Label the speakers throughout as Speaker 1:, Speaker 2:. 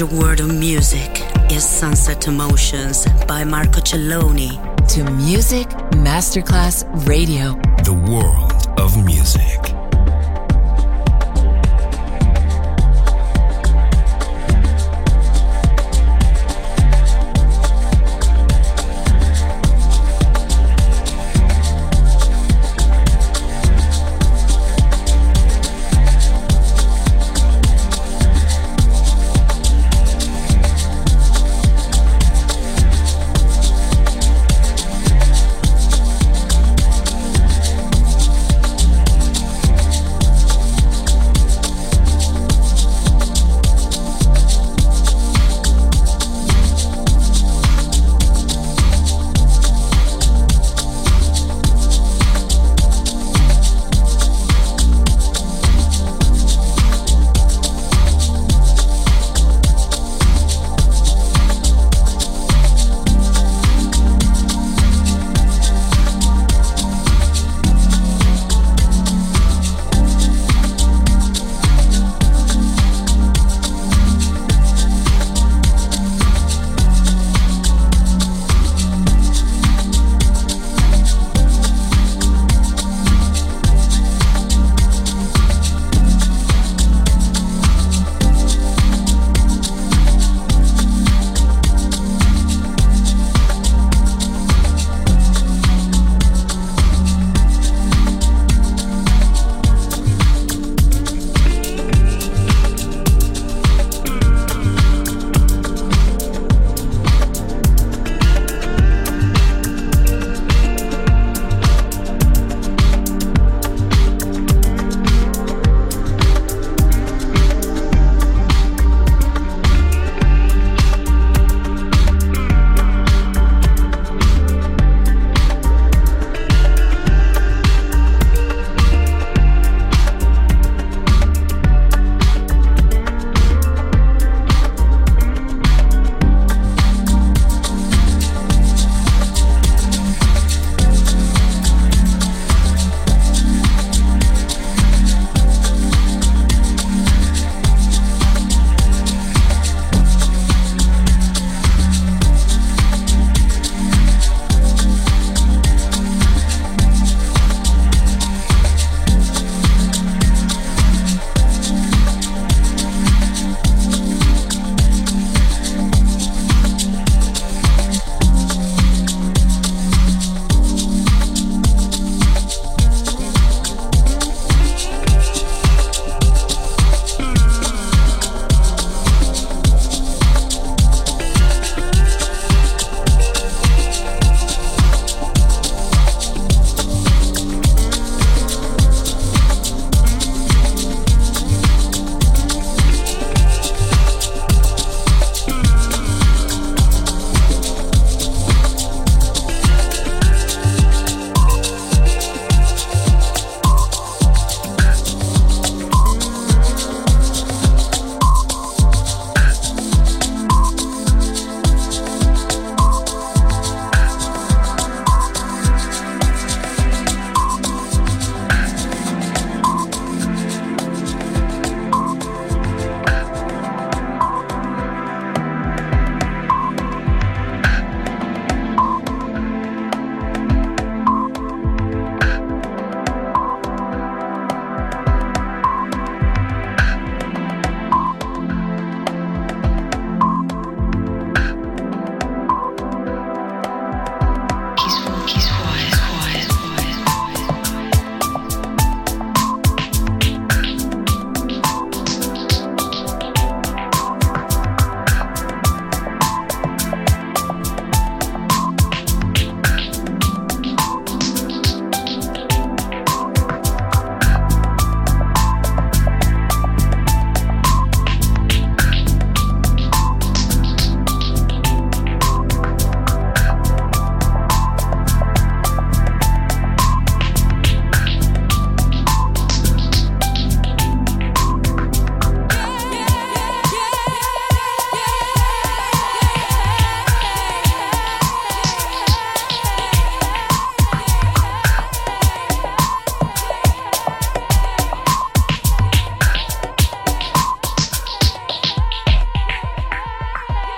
Speaker 1: Pleasure world of music is Sunset Emotions by Marco Celloni.
Speaker 2: To Music Masterclass Radio.
Speaker 3: The world of music.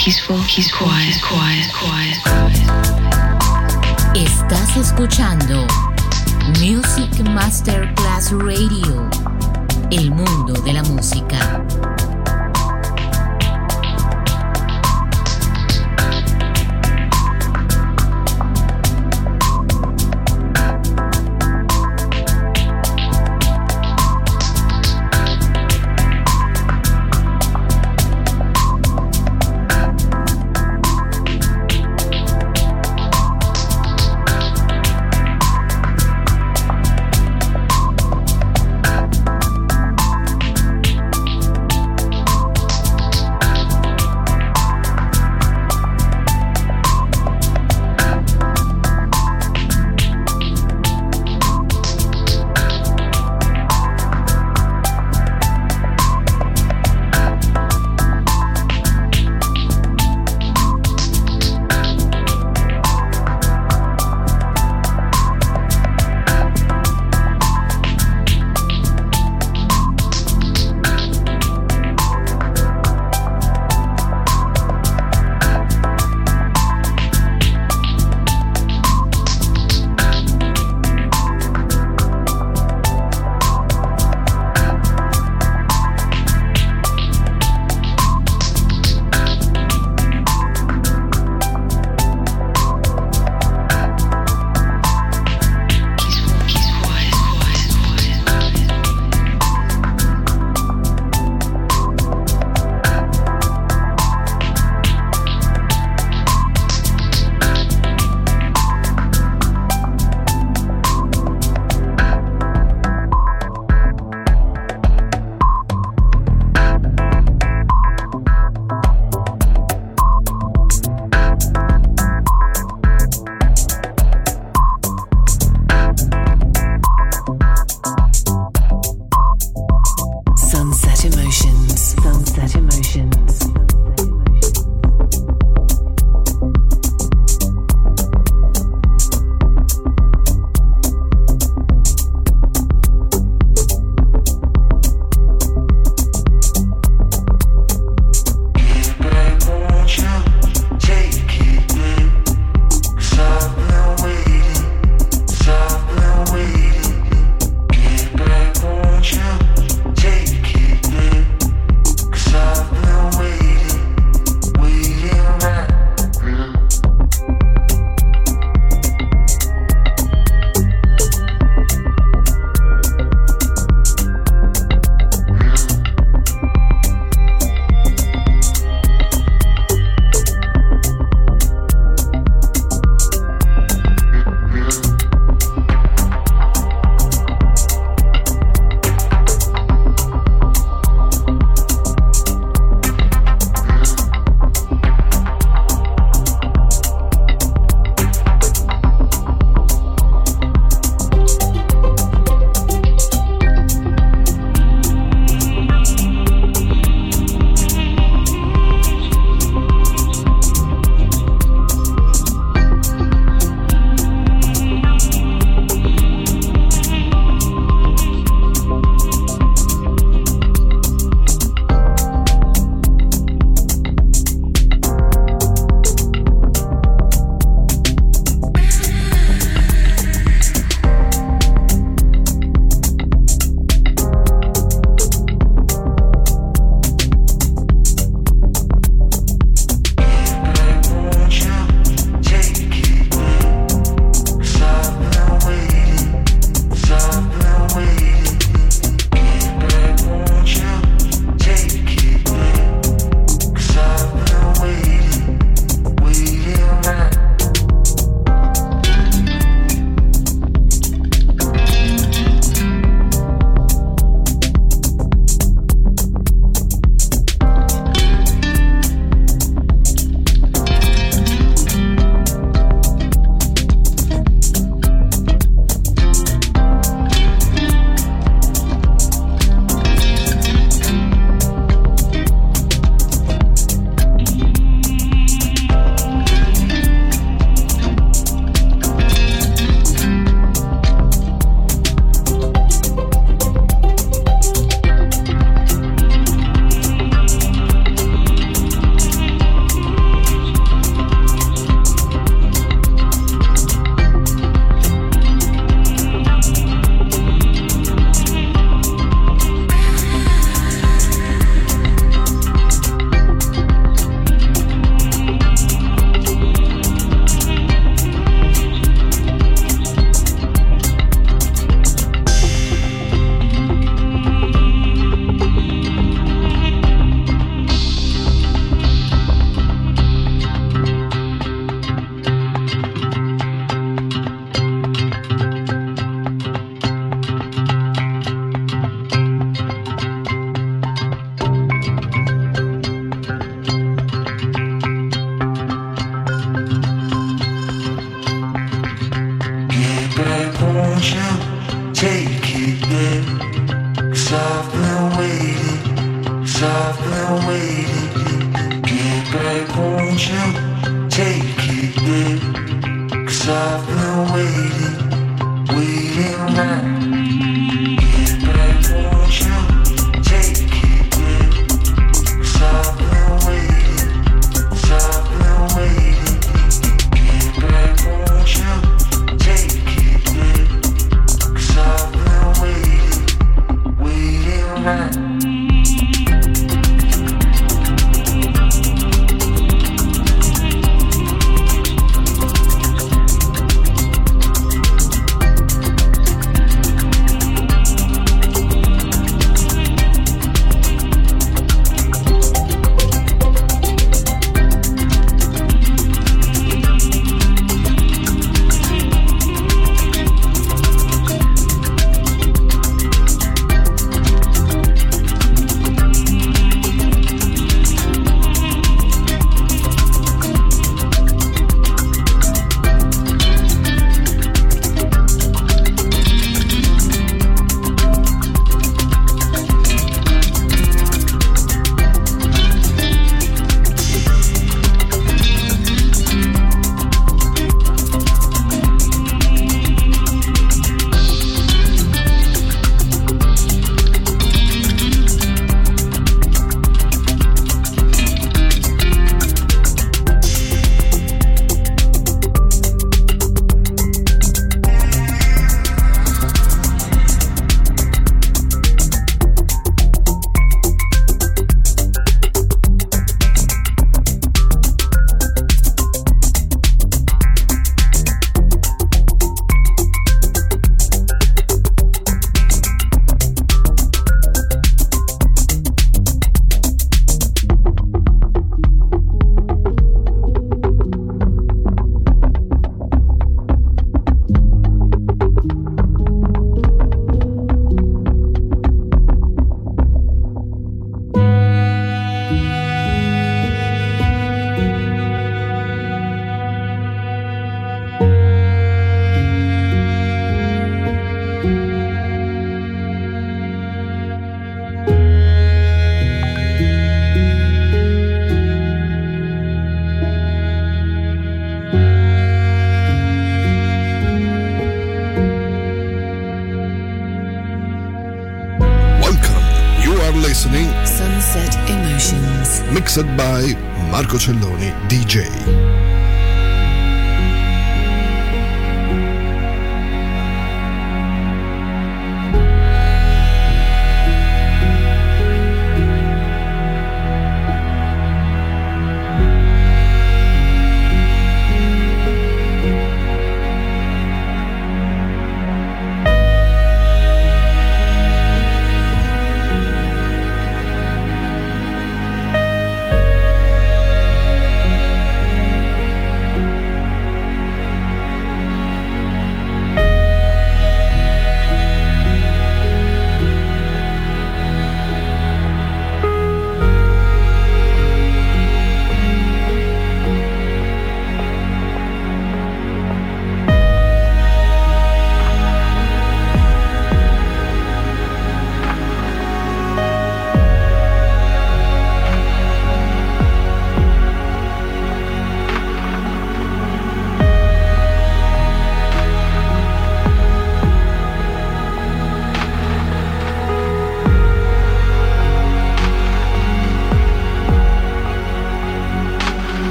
Speaker 4: Peaceful, he's quiet, quiet, quiet, quiet.
Speaker 5: Estás escuchando Music Masterclass Radio, el mundo de la música.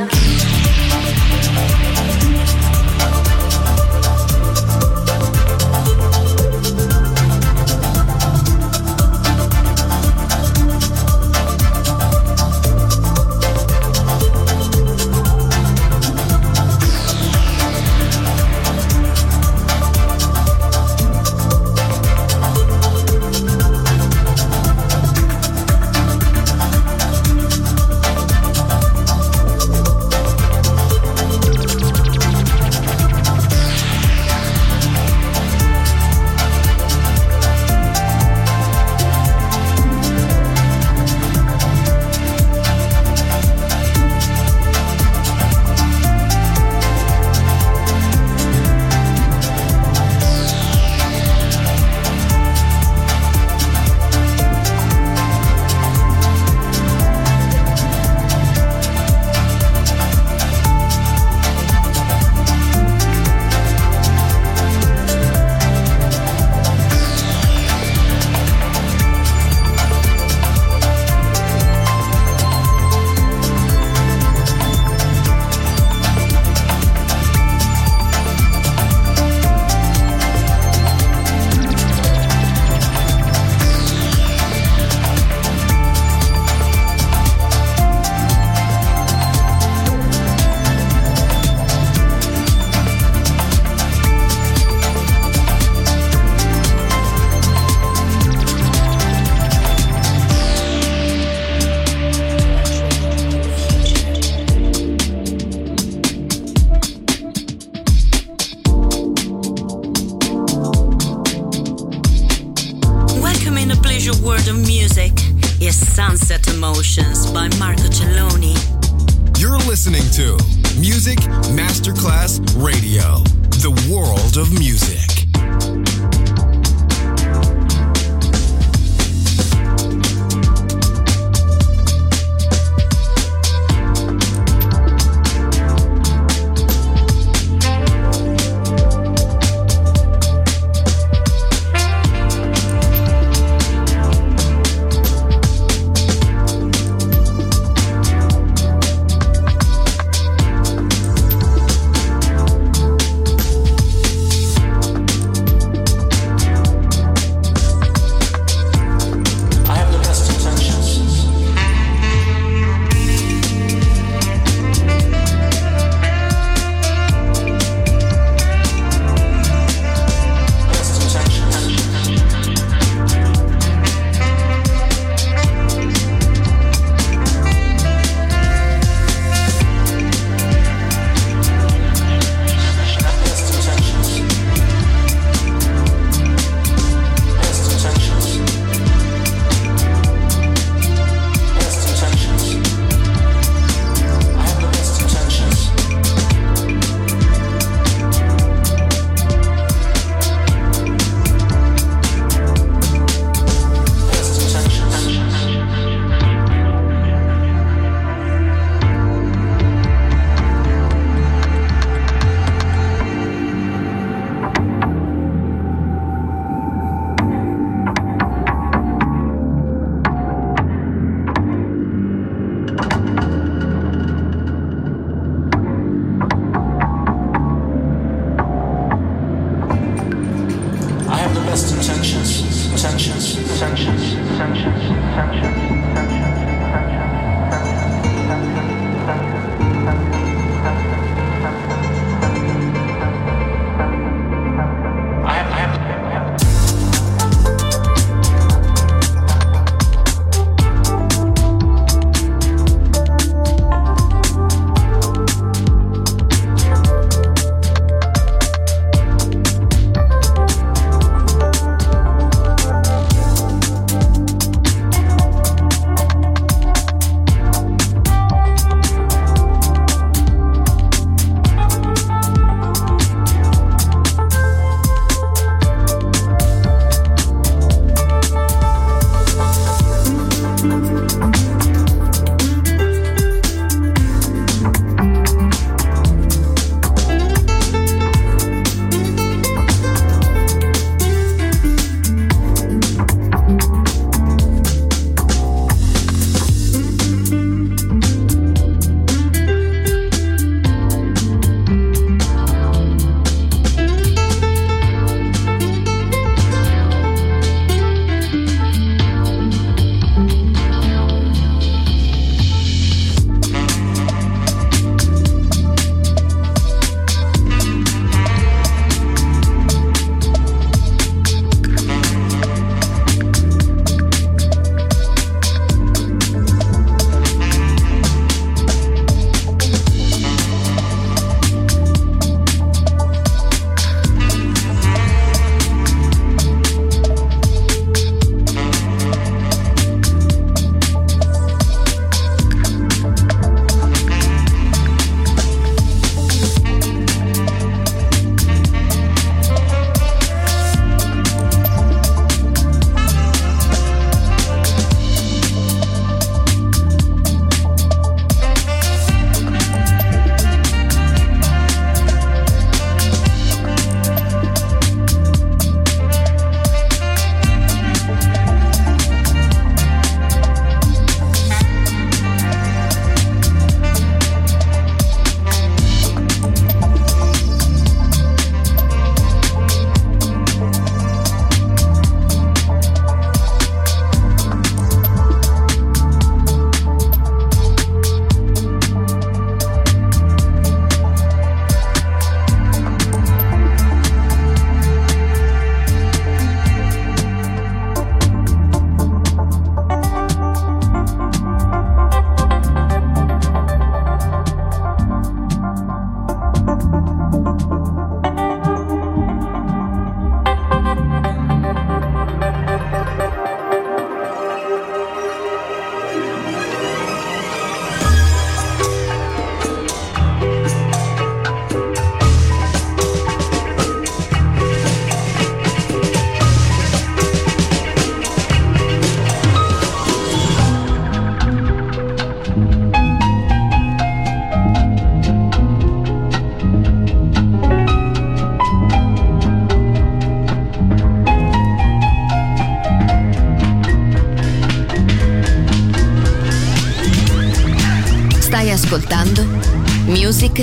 Speaker 3: Is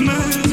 Speaker 2: Christmas.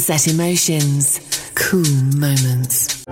Speaker 6: Sunset Emotions. Cool.